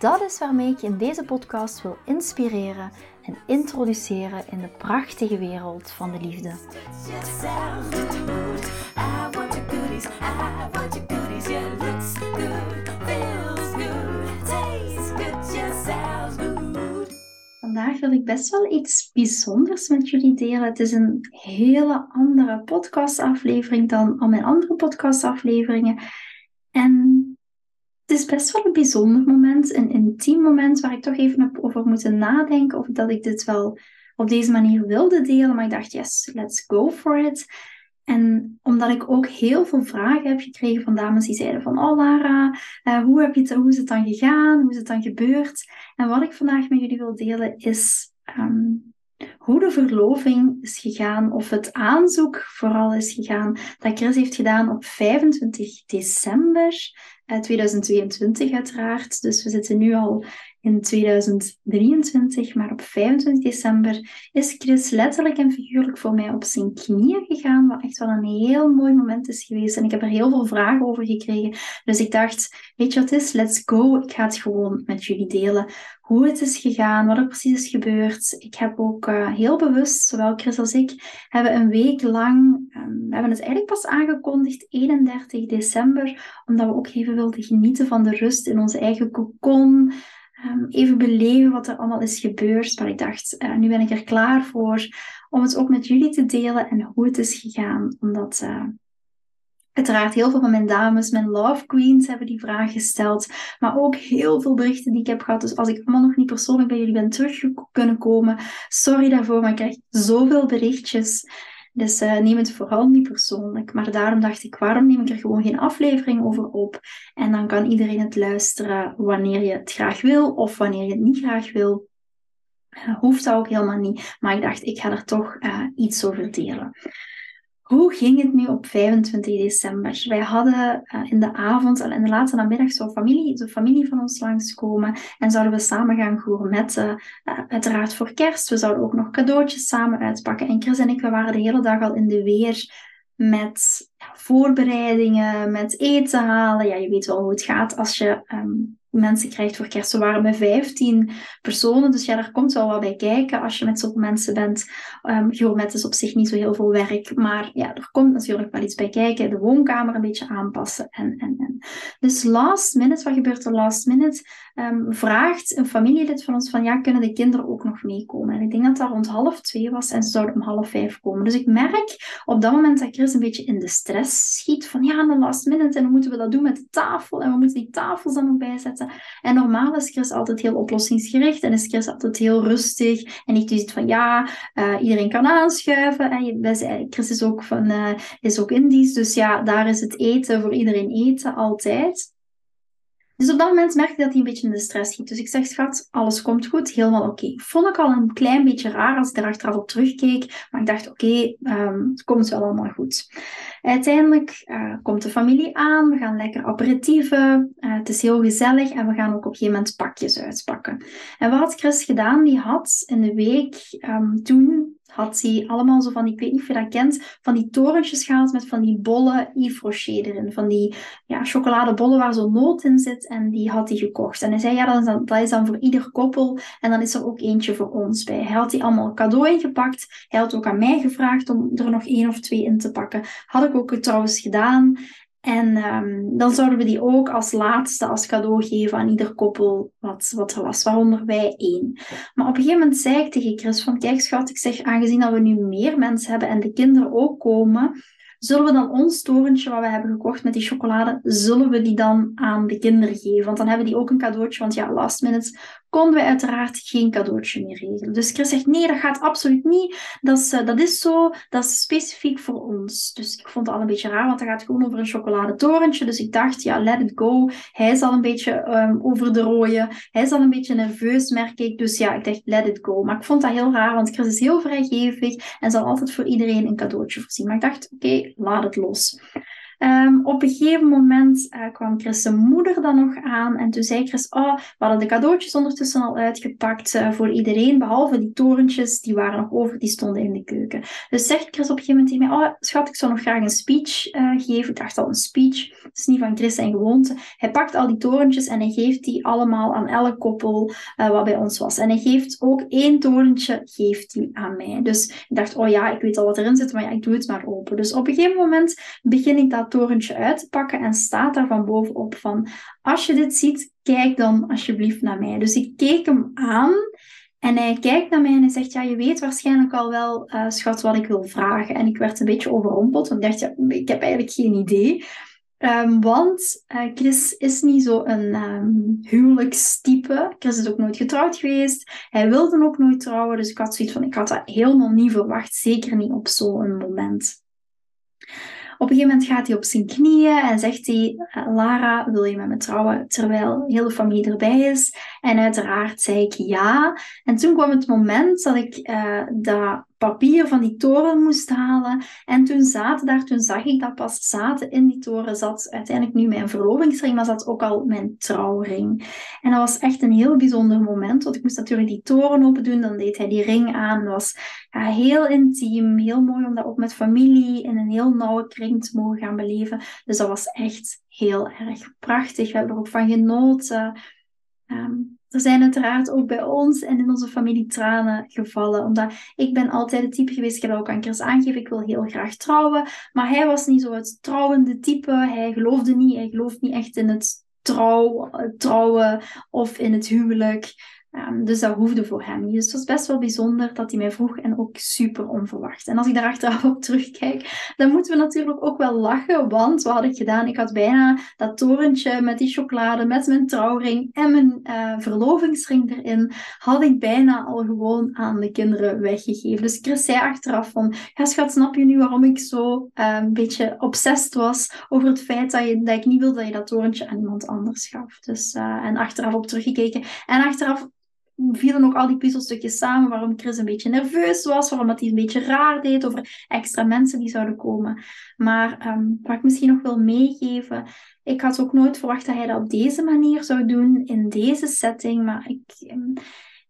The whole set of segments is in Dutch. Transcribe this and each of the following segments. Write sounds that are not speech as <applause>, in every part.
Dat is waarmee ik je in deze podcast wil inspireren en introduceren in de prachtige wereld van de liefde. Vandaag wil ik best wel iets bijzonders met jullie delen. Het is een hele andere podcastaflevering dan al mijn andere podcastafleveringen. En is best wel een bijzonder moment, een intiem moment waar ik toch even heb over moeten nadenken of dat ik dit wel op deze manier wilde delen. Maar ik dacht, yes, let's go for it. En omdat ik ook heel veel vragen heb gekregen van dames die zeiden van, oh Lara, uh, hoe, heb je het, hoe is het dan gegaan? Hoe is het dan gebeurd? En wat ik vandaag met jullie wil delen is ehm, hoe de verloving is gegaan, of het aanzoek vooral is gegaan, dat Chris heeft gedaan op 25 december 2022 eh, uiteraard. Dus we zitten nu al in 2023, maar op 25 december is Chris letterlijk en figuurlijk voor mij op zijn knieën gegaan, wat echt wel een heel mooi moment is geweest. En ik heb er heel veel vragen over gekregen. Dus ik dacht, weet je wat is? Let's go. Ik ga het gewoon met jullie delen hoe het is gegaan, wat er precies is gebeurd. Ik heb ook uh, heel bewust, zowel Chris als ik, hebben een week lang, um, we hebben het eigenlijk pas aangekondigd, 31 december, omdat we ook even wilden genieten van de rust in onze eigen cocon. Um, even beleven wat er allemaal is gebeurd. Maar ik dacht, uh, nu ben ik er klaar voor om het ook met jullie te delen en hoe het is gegaan. Omdat uh, Uiteraard heel veel van mijn dames, mijn love queens, hebben die vraag gesteld. Maar ook heel veel berichten die ik heb gehad. Dus als ik allemaal nog niet persoonlijk bij jullie ben terug kunnen komen, sorry daarvoor, maar ik krijg zoveel berichtjes. Dus uh, neem het vooral niet persoonlijk. Maar daarom dacht ik, waarom neem ik er gewoon geen aflevering over op? En dan kan iedereen het luisteren wanneer je het graag wil of wanneer je het niet graag wil. Uh, hoeft dat ook helemaal niet. Maar ik dacht, ik ga er toch uh, iets over delen. Hoe ging het nu op 25 december? Wij hadden uh, in de avond en in de late namiddag zo familie, de familie van ons langskomen en zouden we samen gaan gourmetten. Uh, uiteraard voor kerst. We zouden ook nog cadeautjes samen uitpakken. En Chris en ik, we waren de hele dag al in de weer met voorbereidingen, met eten halen. Ja, je weet wel hoe het gaat als je um, mensen krijgt voor kerst. We waren met 15 personen, dus ja, daar komt wel wat bij kijken als je met zoveel mensen bent. Um, met is op zich niet zo heel veel werk, maar ja, er komt natuurlijk wel iets bij kijken. De woonkamer een beetje aanpassen en, en, en. Dus last minute, wat gebeurt er last minute? Um, vraagt een familielid van ons van, ja, kunnen de kinderen ook nog meekomen? En ik denk dat dat rond half twee was en ze zouden om half vijf komen. Dus ik merk op dat moment dat Chris een beetje in de stress schiet van, ja, de last minute en hoe moeten we dat doen met de tafel? En we moeten die tafels dan nog bijzetten. En normaal is Chris altijd heel oplossingsgericht en is Chris altijd heel rustig. En niet ziet van ja, uh, iedereen kan aanschuiven. En Chris is ook, van, uh, is ook Indisch, dus ja, daar is het eten voor iedereen eten altijd. Dus op dat moment merkte ik dat hij een beetje in de stress ging. Dus ik zeg, schat, alles komt goed, helemaal oké. Vond ik al een klein beetje raar als ik er achteraf op terugkeek. Maar ik dacht, oké, um, het komt wel allemaal goed. Uiteindelijk uh, komt de familie aan. We gaan lekker aperitieven. Uh, het is heel gezellig. En we gaan ook op een gegeven moment pakjes uitpakken. En wat had Chris gedaan? Die had in de week um, toen had hij allemaal zo van, ik weet niet of je dat kent, van die torentjes gehaald met van die bolle Yves Rocher erin. Van die ja, chocoladebollen waar zo'n noot in zit en die had hij gekocht. En hij zei, ja, dat is, dan, dat is dan voor ieder koppel en dan is er ook eentje voor ons bij. Hij had die allemaal cadeau ingepakt. Hij had ook aan mij gevraagd om er nog één of twee in te pakken. Had ik ook trouwens gedaan. En um, dan zouden we die ook als laatste als cadeau geven aan ieder koppel wat, wat er was, waaronder wij één. Maar op een gegeven moment zei ik tegen Chris van, kijk schat, ik zeg, aangezien dat we nu meer mensen hebben en de kinderen ook komen, zullen we dan ons torentje wat we hebben gekocht met die chocolade, zullen we die dan aan de kinderen geven? Want dan hebben die ook een cadeautje, want ja, last minute konden wij uiteraard geen cadeautje meer regelen. Dus Chris zegt, nee, dat gaat absoluut niet. Dat is, eh, dat is zo, dat is specifiek voor ons. Dus ik vond het al een beetje raar, want dat gaat gewoon over een chocoladetorentje. Dus ik dacht, ja, let it go. Hij is al een beetje ehm, over de. Hij is al een beetje nerveus, merk ik. Dus ja, ik dacht, let it go. Maar ik vond dat heel raar, want Chris is heel vrijgevig en zal altijd voor iedereen een cadeautje voorzien. Maar ik dacht, oké, laat het los. Um, op een gegeven moment uh, kwam Chris' moeder dan nog aan. En toen zei Chris, oh, we hadden de cadeautjes ondertussen al uitgepakt uh, voor iedereen. Behalve die torentjes, die waren nog over, die stonden in de keuken. Dus zegt Chris op een gegeven moment tegen mij, oh, schat, ik zou nog graag een speech uh, geven. Ik dacht al, een speech. Het is niet van Chris zijn gewoonte. Hij pakt al die torentjes en hij geeft die allemaal aan elk koppel wat bij ons was. En hij geeft ook één torentje, geeft hij aan mij. Dus ik dacht, oh ja, ik weet al wat erin zit, maar ja, ik doe het maar open. Dus op een gegeven moment begin ik dat torentje uit te pakken en staat daar van bovenop van, als je dit ziet, kijk dan alsjeblieft naar mij. Dus ik keek hem aan en hij kijkt naar mij en hij zegt, ja, je weet waarschijnlijk al wel, uh, schat, wat ik wil vragen. En ik werd een beetje overrompeld, want dacht, ja, ik heb eigenlijk geen idee. Um, want uh, Chris is niet zo een um, huwelijkstype. Chris is ook nooit getrouwd geweest. Hij wilde ook nooit trouwen. Dus ik had zoiets van, ik had dat helemaal niet verwacht. Zeker niet op zo'n moment. Op een gegeven moment gaat hij op zijn knieën en zegt hij: eh, Lara, wil je met me trouwen? Terwijl heel de familie erbij is. En uiteraard zei ik ja. En toen kwam het moment dat ik uh, dat papier van die toren moest halen. En toen zaten daar, toen zag ik dat pas, zaten in die toren, zat uiteindelijk nu mijn verlovingsring, maar zat ook al mijn trouwring. En dat was echt een heel bijzonder moment, want ik moest natuurlijk die toren open doen, dan deed hij die ring aan. Was heel intiem, heel mooi om dat ook met familie in een heel nauwe kring te mogen gaan beleven. Dus dat was echt heel erg prachtig. We hebben er ook van genoten. Um, er zijn uiteraard ook bij ons en in onze familie tranen gevallen. Omdat ik ben altijd het type geweest, ik heb ook aan aangegeven, ik wil heel graag trouwen. Maar hij was niet zo het trouwende type. Hij geloofde niet, hij gelooft niet echt in het trouw, trouwen of in het huwelijk. Um, dus dat hoefde voor hem niet. Dus het was best wel bijzonder dat hij mij vroeg en ook super onverwacht. En als ik daar achteraf op terugkijk, dan moeten we natuurlijk ook wel lachen. Want wat had ik gedaan? Ik had bijna dat torentje met die chocolade, met mijn trouwring en mijn uh, verlovingsring erin, had ik bijna al gewoon aan de kinderen weggegeven. Dus Chris zei achteraf van, ja schat, snap je nu waarom ik zo uh, een beetje obsessed was over het feit dat, je, dat ik niet wilde dat je dat torentje aan iemand anders gaf. Dus, uh, en achteraf op teruggekeken. En achteraf vielen ook al die puzzelstukjes samen waarom Chris een beetje nerveus was, waarom hij een beetje raar deed over extra mensen die zouden komen. Maar um, wat ik misschien nog wil meegeven, ik had ook nooit verwacht dat hij dat op deze manier zou doen, in deze setting, maar ik... Um,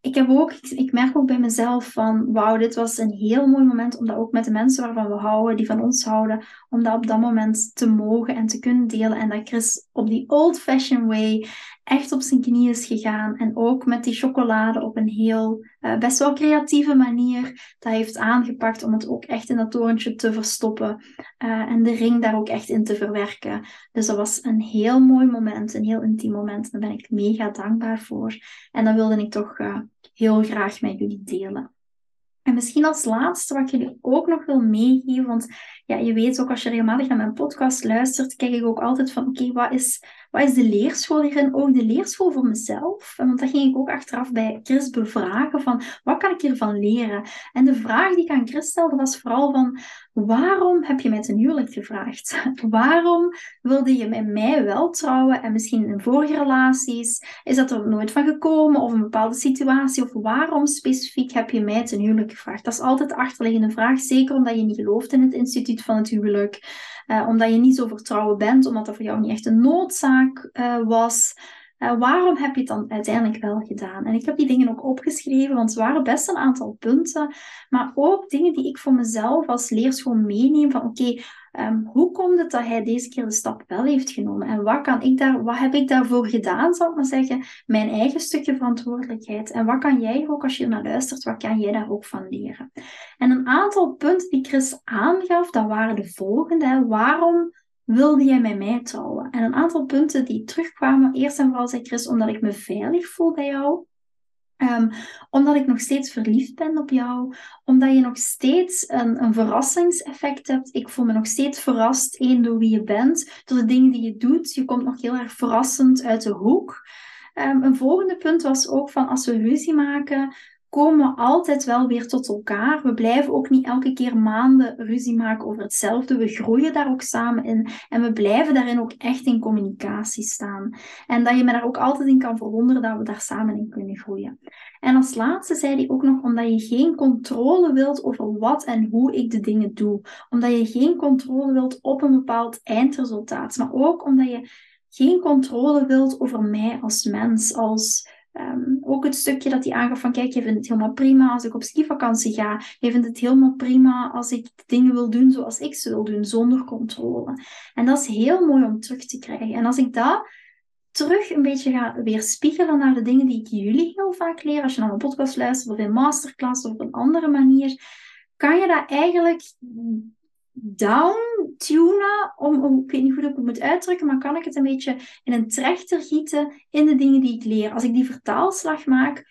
ik, heb ook, ik, merk ook bij mezelf van, wauw, dit was een heel mooi moment om dat ook met de mensen waarvan we houden, die van ons houden, om dat op dat moment te mogen en te kunnen delen. En dat Chris op die old-fashioned way echt op zijn knieën is gegaan. En ook met die chocolade op een heel, uh, best wel creatieve manier, dat heeft aangepakt om het ook echt in dat torentje te verstoppen. Uh, en de ring daar ook echt in te verwerken. Dus dat was een heel mooi moment, een heel intiem moment. Daar ben ik mega dankbaar voor. En dat wilde ik toch uh, heel graag met jullie delen. En misschien als laatste wat ik jullie ook nog wil meegeven, want ja, je weet ook als je regelmatig naar mijn podcast luistert, kijk ik ook altijd van oké, wat, is, wat is de leerschool hierin? Ook de leerschool voor mezelf. Want dat ging ik ook achteraf bij Chris bevragen van wat kan ik hiervan leren? En de vraag die ik aan Chris stelde was vooral van waarom heb je mij ten huwelijk gevraagd? <laughs> waarom wilde je met mij wel trouwen en misschien in vorige relaties is dat er nooit van gekomen of een bepaalde situatie of waarom specifiek heb je mij ten huwelijk gevraagd? Dat is altijd de achterliggende vraag, zeker omdat je niet gelooft in het instituut van het huwelijk. Uh, omdat je niet zo vertrouwen bent, omdat dat voor jou niet echt een noodzaak uh, was. Uh, waarom heb je het dan uiteindelijk wel gedaan? En ik heb die dingen ook opgeschreven, want het waren best een aantal punten. Maar ook dingen die ik voor mezelf als leerschool meeneem. Van oké, Um, hoe komt het dat hij deze keer de stap wel heeft genomen? En wat, kan ik daar, wat heb ik daarvoor gedaan, zal ik maar zeggen? Mijn eigen stukje verantwoordelijkheid. En wat kan jij ook, als je naar luistert, wat kan jij daar ook van leren? En een aantal punten die Chris aangaf, dat waren de volgende. Waarom wilde jij met mij trouwen? En een aantal punten die terugkwamen. Eerst en vooral zei Chris, omdat ik me veilig voel bij jou. Um, omdat ik nog steeds verliefd ben op jou. Omdat je nog steeds een, een verrassingseffect hebt. Ik voel me nog steeds verrast, één, door wie je bent. Door de dingen die je doet. Je komt nog heel erg verrassend uit de hoek. Ehm, een volgende punt was ook van als we ruzie maken, komen altijd wel weer tot elkaar. We blijven ook niet elke keer maanden ruzie maken over hetzelfde. We groeien daar ook samen in. En we blijven daarin ook echt in communicatie staan. En dat je me daar ook altijd in kan verwonderen dat we daar samen in kunnen groeien. En als laatste zei hij ook nog omdat je geen controle wilt over wat en hoe ik de dingen doe. Omdat je geen controle wilt op een bepaald eindresultaat. Maar ook omdat je geen controle wilt over mij als mens, als Ehm, ook het stukje dat hij aangaf van kijk, je vindt het helemaal prima als ik op skivakantie ga. Je vindt het helemaal prima als ik dingen wil doen zoals ik ze wil doen, zonder controle. En dat is heel mooi om terug te krijgen. En als ik dat terug een beetje ga weerspiegelen naar de dingen die ik jullie heel vaak leer, als je naar mijn podcast luistert of in masterclass of op een andere manier, kan je dat eigenlijk down tunen, om, ik weet niet hoe ik het moet uitdrukken, maar kan ik het een beetje in een trechter gieten in de dingen die ik leer. Als ik die vertaalslag maak,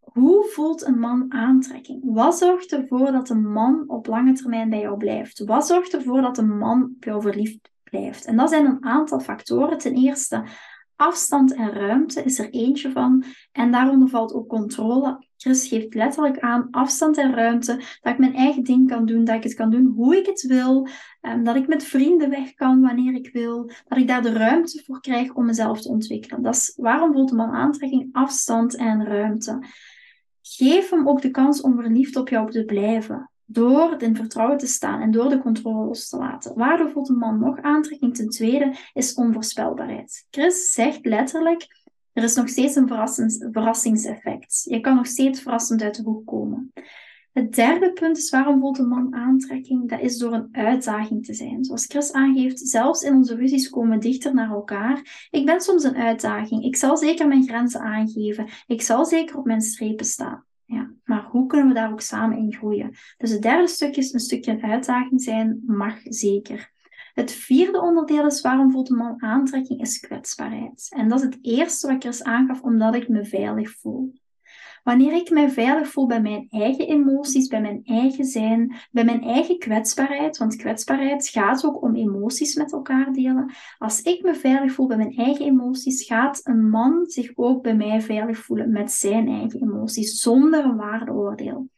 hoe voelt een man aantrekking? Wat zorgt ervoor dat een man op lange termijn bij jou blijft? Wat zorgt ervoor dat een man op jou verliefd blijft? En dat zijn een aantal factoren. Ten eerste, afstand en ruimte is er eentje van. En daaronder valt ook controle. Chris geeft letterlijk aan afstand en ruimte. Dat ik mijn eigen ding kan doen. Dat ik het kan doen hoe ik het wil. Um, dat ik met vrienden weg kan wanneer ik wil. Dat ik daar de ruimte voor krijg om mezelf te ontwikkelen. Dat is waarom voelt een man aantrekking afstand en ruimte. Geef hem ook de kans om verliefd op jou te blijven. Door in vertrouwen te staan en door de controle los te laten. Waardoor voelt een man nog aantrekking? Ten tweede is onvoorspelbaarheid. Chris zegt letterlijk: er is nog steeds een verrassingseffect. Je kan nog steeds verrassend uit de hoek komen. Het derde punt is waarom voelt een man aantrekking? Dat is door een uitdaging te zijn. Zoals Chris aangeeft, zelfs in onze ruzies komen we dichter naar elkaar. Ik ben soms een uitdaging. Ik zal zeker mijn grenzen aangeven. Ik zal zeker op mijn strepen staan. Ja, maar hoe kunnen we daar ook samen in groeien? Dus het derde stukje is een stukje een uitdaging zijn, mag zeker. Het vierde onderdeel is waarom voelt een man aantrekking, is kwetsbaarheid. En dat is het eerste wat ik er eens aangaf, omdat ik me veilig voel. Wanneer ik mij veilig voel bij mijn eigen emoties, bij mijn eigen zijn, bij mijn eigen kwetsbaarheid, want kwetsbaarheid gaat ook om emoties met elkaar delen. Als ik me veilig voel bij mijn eigen emoties, gaat een man zich ook bij mij veilig voelen met zijn eigen emoties, zonder een waardeoordeel.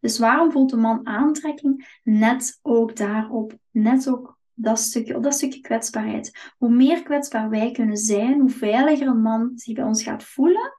Dus waarom voelt een man aantrekking? Net ook daarop, net ook dat stukje, dat stukje kwetsbaarheid. Hoe meer kwetsbaar wij kunnen zijn, hoe veiliger een man zich bij ons gaat voelen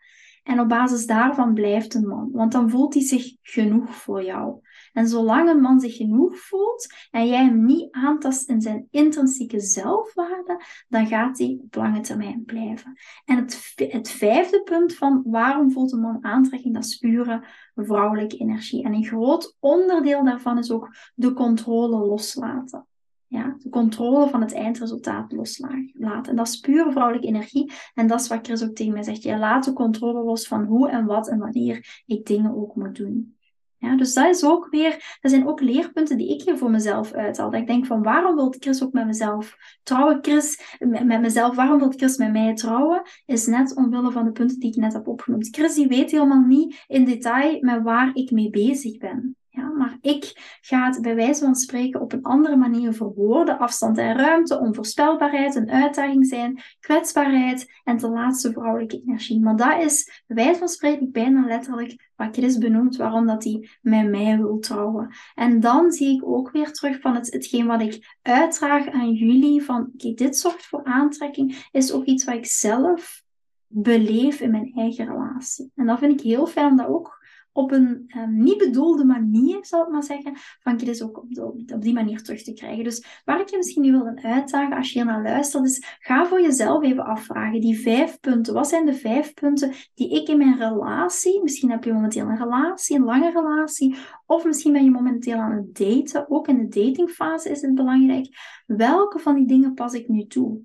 en op basis daarvan blijft een man, want dan voelt hij zich genoeg voor jou. En zolang een man zich genoeg voelt en jij hem niet aantast in zijn intrinsieke zelfwaarde, dan gaat hij op lange termijn blijven. En het, het vijfde punt van waarom voelt een man aantrekking, dat is pure vrouwelijke energie. En een groot onderdeel daarvan is ook de controle loslaten. Ja, de controle van het eindresultaat loslaten. En dat is pure vrouwelijke energie. En dat is wat Chris ook tegen mij zegt. Je laat de controle los van hoe en wat en wanneer ik dingen ook moet doen. Ja, dus dat is ook weer, dat zijn ook leerpunten die ik hier voor mezelf uithaal. Dat ik denk van waarom wil Chris ook met mezelf trouwen? Chris, met, met mezelf, waarom wil Chris met mij trouwen? Is net omwille van de punten die ik net heb opgenoemd. Chris die weet helemaal niet in detail met waar ik mee bezig ben. Maar ik ga het bij wijze van spreken op een andere manier verwoorden. Afstand en ruimte, onvoorspelbaarheid, een uitdaging zijn, kwetsbaarheid en ten laatste vrouwelijke energie. Maar dat is bij wijze van spreken bijna letterlijk wat Chris benoemt, waarom dat hij met mij wil trouwen. En dan zie ik ook weer terug van het, hetgeen wat ik uitdraag aan jullie, van oké, dit zorgt voor aantrekking, is ook iets wat ik zelf beleef in mijn eigen relatie. En dat vind ik heel fijn dat ook op een um, niet bedoelde manier, zal ik maar zeggen, van Chris ook op, op, die manier terug te krijgen. Dus waar ik je misschien nu wil uitdagen, als je hier naar luistert, is ga voor jezelf even afvragen, die vijf punten. Wat zijn de vijf punten die ik in mijn relatie, misschien heb je momenteel een relatie, een lange relatie, of misschien ben je momenteel aan het daten, ook in de datingfase is het belangrijk. Welke van die dingen pas ik nu toe?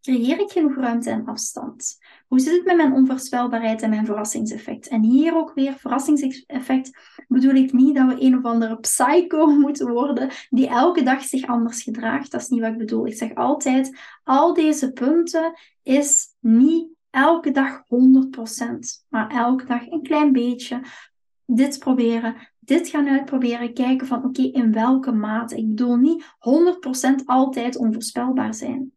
Creëer ik genoeg ruimte en afstand? Hoe zit het met mijn onvoorspelbaarheid en mijn verrassingseffect? En hier ook weer, verrassingseffect bedoel ik niet dat we een of andere psycho <laughs> moeten worden die elke dag zich anders gedraagt. Dat is niet wat ik bedoel. Ik zeg altijd, al deze punten is niet elke dag 100%, maar elke dag een klein beetje. Dit proberen, dit gaan uitproberen, kijken van oké, in welke mate. Ik bedoel niet 100% altijd onvoorspelbaar zijn.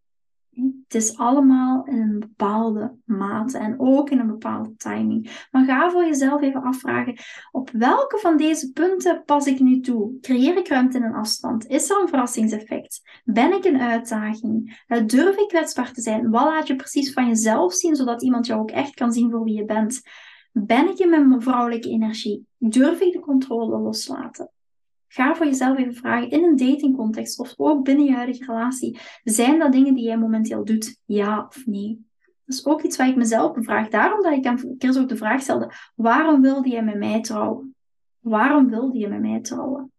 Het is allemaal in een bepaalde mate en ook in een bepaalde timing. Maar ga voor jezelf even afvragen: op welke van deze punten pas ik nu toe? Creëer ik ruimte in een afstand? Is er een verrassingseffect? Ben ik een uitdaging? Eh, durf ik kwetsbaar te zijn? Wat laat je precies van jezelf zien, zodat iemand jou ook echt kan zien voor wie je bent? Ben ik in mijn vrouwelijke energie? Durf ik de controle loslaten? Ga voor jezelf even vragen in een datingcontext of ook binnen je huidige relatie. Zijn dat dingen die jij momenteel doet? Ja of nee? Dat is ook iets waar ik mezelf bevraag. Daarom dat ik een keer ook de vraag stelde: waarom wilde jij met mij trouwen? Waarom wilde je met mij trouwen?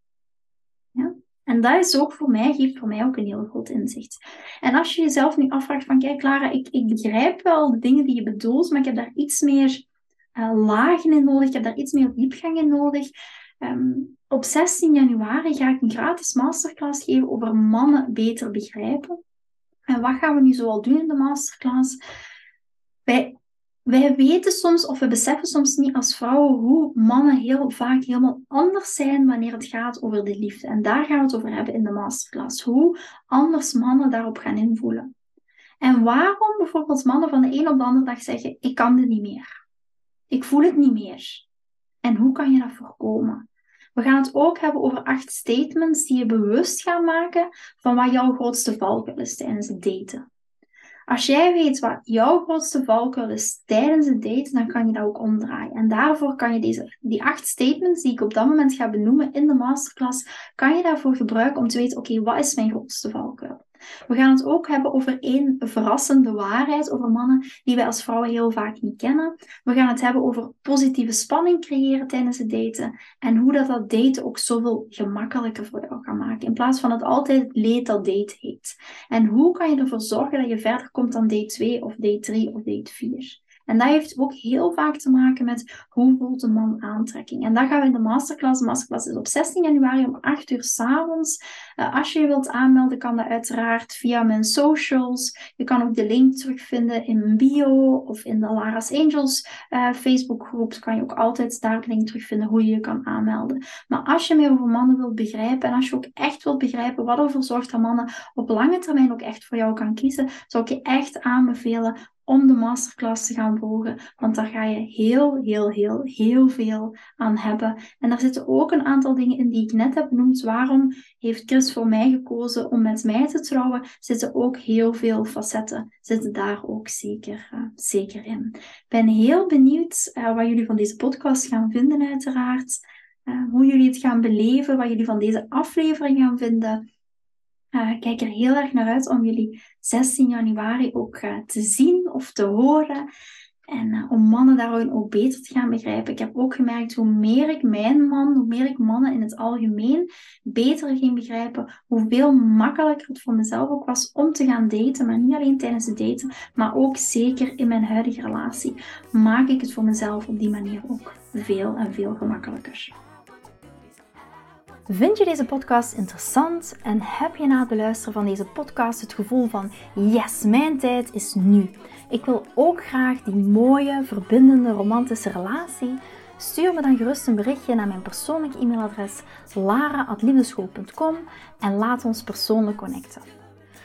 Ja? En dat is ook voor mij, geeft voor mij ook een heel groot inzicht. En als je jezelf nu afvraagt van, kijk Clara, ik, ik begrijp wel de dingen die je bedoelt, maar ik heb daar iets meer uh, lagen in nodig, ik heb daar iets meer diepgang in nodig. Ehm, op 16 januari ga ik een gratis masterclass geven over mannen beter begrijpen. En wat gaan we nu zoal doen in de masterclass? Wij, weten soms, of we beseffen soms niet als vrouwen, hoe mannen heel vaak helemaal anders zijn wanneer het gaat over de liefde. En daar gaan we het over hebben in de masterclass. Hoe anders mannen daarop gaan invoelen. En waarom bijvoorbeeld mannen van de een op de andere dag zeggen: Ik kan dit niet meer. Ik voel het niet meer. En hoe kan je dat voorkomen? We gaan het ook hebben over acht statements die je bewust gaat maken van wat jouw grootste valkuil is tijdens het daten. Als jij weet wat jouw grootste valkuil is tijdens het daten, dan kan je dat ook omdraaien. En daarvoor kan je deze, die acht statements die ik op dat moment ga benoemen in de masterclass, kan je daarvoor gebruiken om te weten, oké, wat is mijn grootste valkuil? We gaan het ook hebben over één verrassende waarheid over mannen die wij als vrouwen heel vaak niet kennen. We gaan het hebben over positieve spanning creëren tijdens het daten en hoe dat, dat daten ook zoveel gemakkelijker voor jou kan maken. In plaats van het altijd leed dat date heet. En hoe kan je ervoor zorgen dat je verder komt dan date 2 of date 3 of date 4? En dat heeft ook heel vaak te maken met hoe voelt een man aantrekking. En dat gaan we in de masterclass. De masterclass is op 16 januari om 8 uur s avonds. Uh, als je je wilt aanmelden, kan dat uiteraard via mijn socials. Je kan ook de link terugvinden in mijn bio of in de Lara's Angels uh, Facebook groep. Kan je ook altijd daar de link terugvinden hoe je je kan aanmelden. Maar als je meer over mannen wilt begrijpen en als je ook echt wilt begrijpen wat ervoor zorgt dat mannen op lange termijn ook echt voor jou kan kiezen, zou ik je echt aanbevelen om de masterclass te gaan volgen. Want daar ga je heel, heel, heel, heel veel aan hebben. En daar zitten ook een aantal dingen in die ik net heb benoemd. Waarom heeft Chris voor mij gekozen om met mij te trouwen? Zitten ook heel veel facetten. Zitten daar ook zeker, uh, zeker in. Ik ben heel benieuwd uh, wat jullie van deze podcast gaan vinden, uiteraard. Uh, hoe jullie het gaan beleven, wat jullie van deze aflevering gaan vinden. Uh, kijk er heel erg naar uit om jullie 16 januari ook uh, te zien of te horen. En uh, om mannen daarin ook beter te gaan begrijpen. Ik heb ook gemerkt hoe meer ik mijn man, hoe meer ik mannen in het algemeen beter ging begrijpen, hoeveel makkelijker het voor mezelf ook was om te gaan daten. Maar niet alleen tijdens het daten, maar ook zeker in mijn huidige relatie. Maak ik het voor mezelf op die manier ook veel en veel gemakkelijker. Vind je deze podcast interessant en heb je na het beluisteren van deze podcast het gevoel van yes, mijn tijd is nu. Ik wil ook graag die mooie, verbindende, romantische relatie. Stuur me dan gerust een berichtje naar mijn persoonlijk e-mailadres lara.liefdeschool.com en laat ons persoonlijk connecten.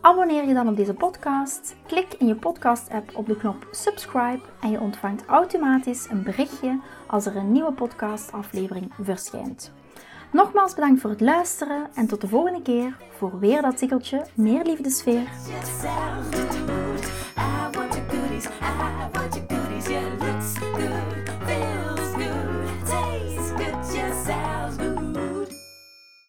Abonneer je dan op deze podcast, klik in je podcast-app op de knop subscribe en je ontvangt automatisch een berichtje als er een nieuwe podcastaflevering verschijnt. Nogmaals bedankt voor het luisteren en tot de volgende keer voor weer dat tikkeltje meer liefdesfeer.